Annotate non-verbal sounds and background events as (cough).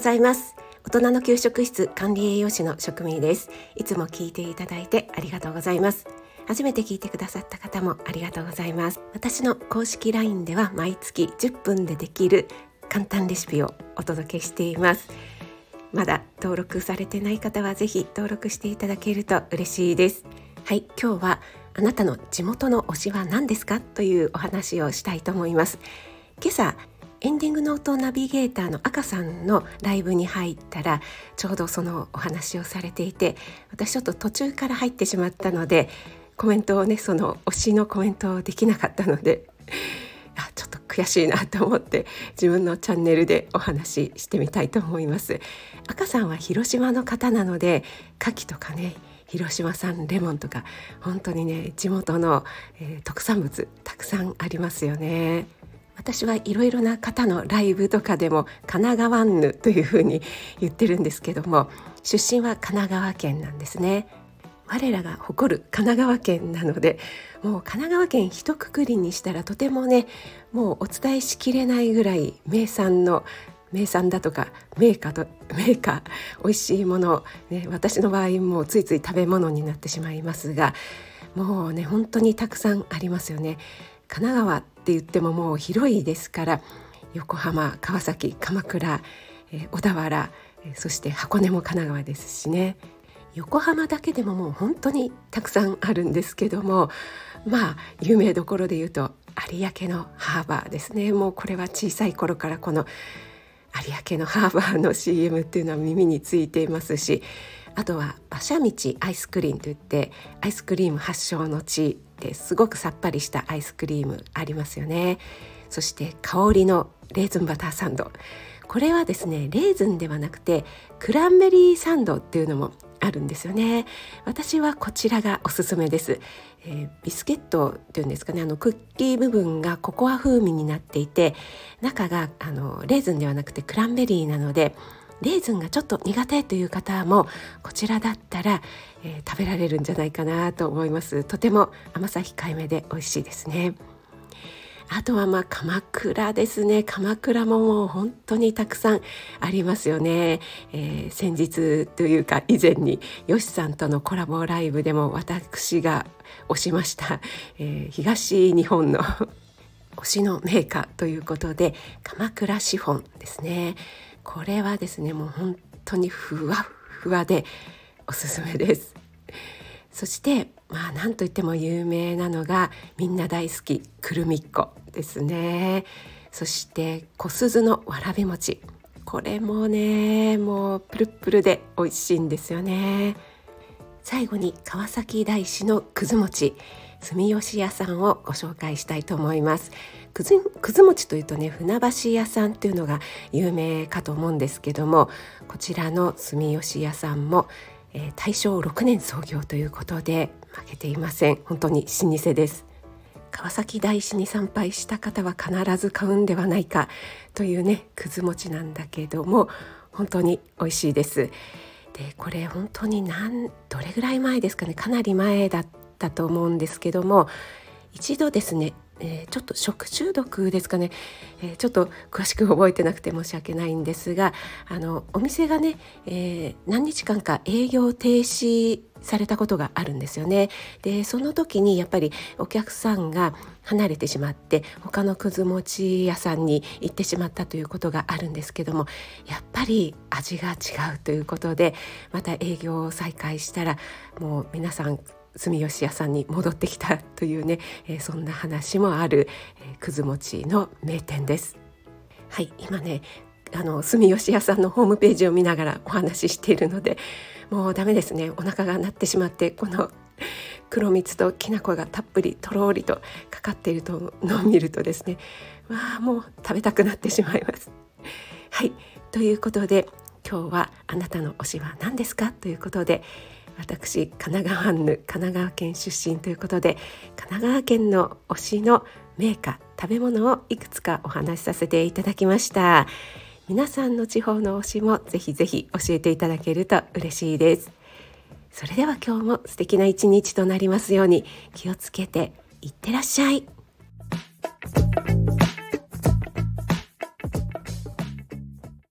ございます。大人の給食室管理栄養士の職味です。いつも聞いていただいてありがとうございます。初めて聞いてくださった方もありがとうございます。私の公式 LINE では毎月10分でできる簡単レシピをお届けしています。まだ登録されてない方はぜひ登録していただけると嬉しいです。はい今日はあなたの地元の推しは何ですか？というお話をしたいと思います。今朝エンディングノートナビゲーターの赤さんのライブに入ったらちょうどそのお話をされていて私ちょっと途中から入ってしまったのでコメントをねその推しのコメントをできなかったのであちょっと悔しいなと思って自分のチャンネルでお話ししてみたいと思います。赤さんは広島の方なので牡蠣とかね広島産レモンとか本当にね地元の、えー、特産物たくさんありますよね。私はいろいろな方のライブとかでも神奈川ぬというふうに言ってるんですけども出身は神奈川県なんですね。我らが誇る神奈川県なのでもう神奈川県一括りにしたらとてもねもうお伝えしきれないぐらい名産の名産だとかメーカーとメーカー美味しいもの、ね、私の場合もうついつい食べ物になってしまいますがもうね本当にたくさんありますよね。神奈川って言ってももう広いですから横浜川崎鎌倉、え、小田原、そして箱根も神奈川ですしね。横浜だけでももう本当にたくさんあるんですけどもまあ有名どころで言うと有明のハーバーですね。もうこれは小さい頃からこの有明のハーバーの CM っていうのは耳についていますしあとは馬車道アイスクリームといってアイスクリーム発祥の地ですごくさっぱりしたアイスクリームありますよね。そして香りのレーズンバターサンド。これはですねレーズンではなくてクランベリーサンドっていうのもあるんですよね。私はこちらがおすすめです、えー、ビスケットっていうんですかねあのクッキー部分がココア風味になっていて中があのレーズンではなくてクランベリーなのでレーズンがちょっと苦手という方もこちらだったら、えー、食べられるんじゃないかなと思います。とても甘さ控えめで美味しいですね。あとはまあ鎌倉ですね。鎌倉ももう本当にたくさんありますよね、えー、先日というか以前によしさんとのコラボライブでも私が推しました、えー、東日本の (laughs) 推しのメーカーということで鎌倉シフォンですね。これはですねもう本当にふわふわでおすすめです。そしてまあ何といっても有名なのがみんな大好きくるみっこですね。そして小鈴のわらび餅。これもねもうプルプルで美味しいんですよね。最後に川崎大師のくず餅住吉屋さんをご紹介したいと思います。くずくず餅というとね船橋屋さんっていうのが有名かと思うんですけどもこちらの住吉屋さんも、えー、大正6年創業ということで負けていません。本当に老舗です。川崎大師に参拝した方は必ず買うんではないかというねくず餅なんだけども本当に美味しいです。でこれ本当に何どれぐらい前ですかね。かなり前だったと思うんですけども一度ですねえー、ちょっと食中毒ですかね、えー、ちょっと詳しく覚えてなくて申し訳ないんですがあのお店がね、えー、何日間か営業停止されたことがあるんですよね。でその時にやっぱりお客さんが離れてしまって他のくず餅屋さんに行ってしまったということがあるんですけどもやっぱり味が違うということでまた営業を再開したらもう皆さん住吉屋さんに戻ってきたというね、えー、そんな話もある、えー、くず餅の名店です。はい今ねあの住吉屋さんのホームページを見ながらお話ししているのでもうダメですねお腹が鳴ってしまってこの (laughs) 黒蜜ときな粉がたっぷりとろりとかかっているのを見るとですねわあもう食べたくなってしまいます。はいということで今日はあなたの推しは何ですか？ということで私神奈川ぬ神奈川県出身ということで神奈川県の推しの名家食べ物をいくつかお話しさせていただきました。皆さんの地方の推しもぜひぜひ教えていただけると嬉しいです。それでは今日も素敵な一日となりますように気をつけていってらっしゃい。